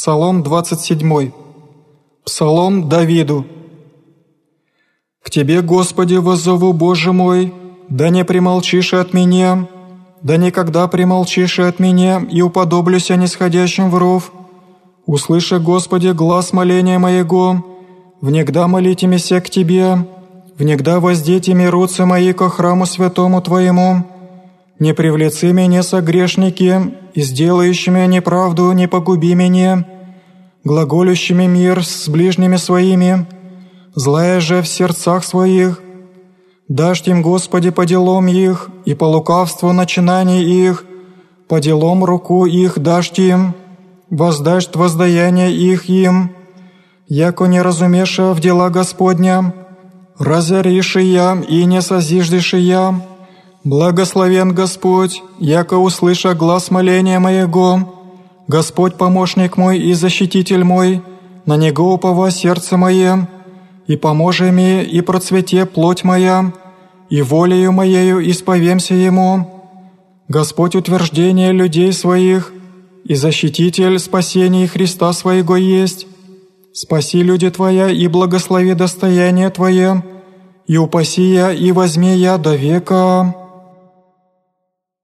Псалом 27. Псалом Давиду. «К Тебе, Господи, воззову, Боже мой, да не примолчишь от меня, да никогда примолчишь от меня, и уподоблюсь нисходящим в ров. Услыши, Господи, глаз моления моего, внегда молитимися к Тебе, внегда воздетими руцы мои ко храму святому Твоему. Не привлеци меня согрешники, и сделающими неправду не погуби меня, глаголющими мир с ближними своими, злая же в сердцах своих. Дашь им, Господи, по делам их, и по лукавству начинаний их, по делам руку их дашь им, воздашь воздаяние их им, яко не разумеша в дела Господня, разоришь я и не созиждешь я, Благословен Господь, яко услыша глаз моления моего. Господь помощник мой и защититель мой, на Него упова сердце мое, и поможи мне, и процвете плоть моя, и волею моею исповемся Ему. Господь утверждение людей своих, и защититель спасения Христа своего есть. Спаси люди Твоя и благослови достояние Твое, и упаси я, и возьми я до века».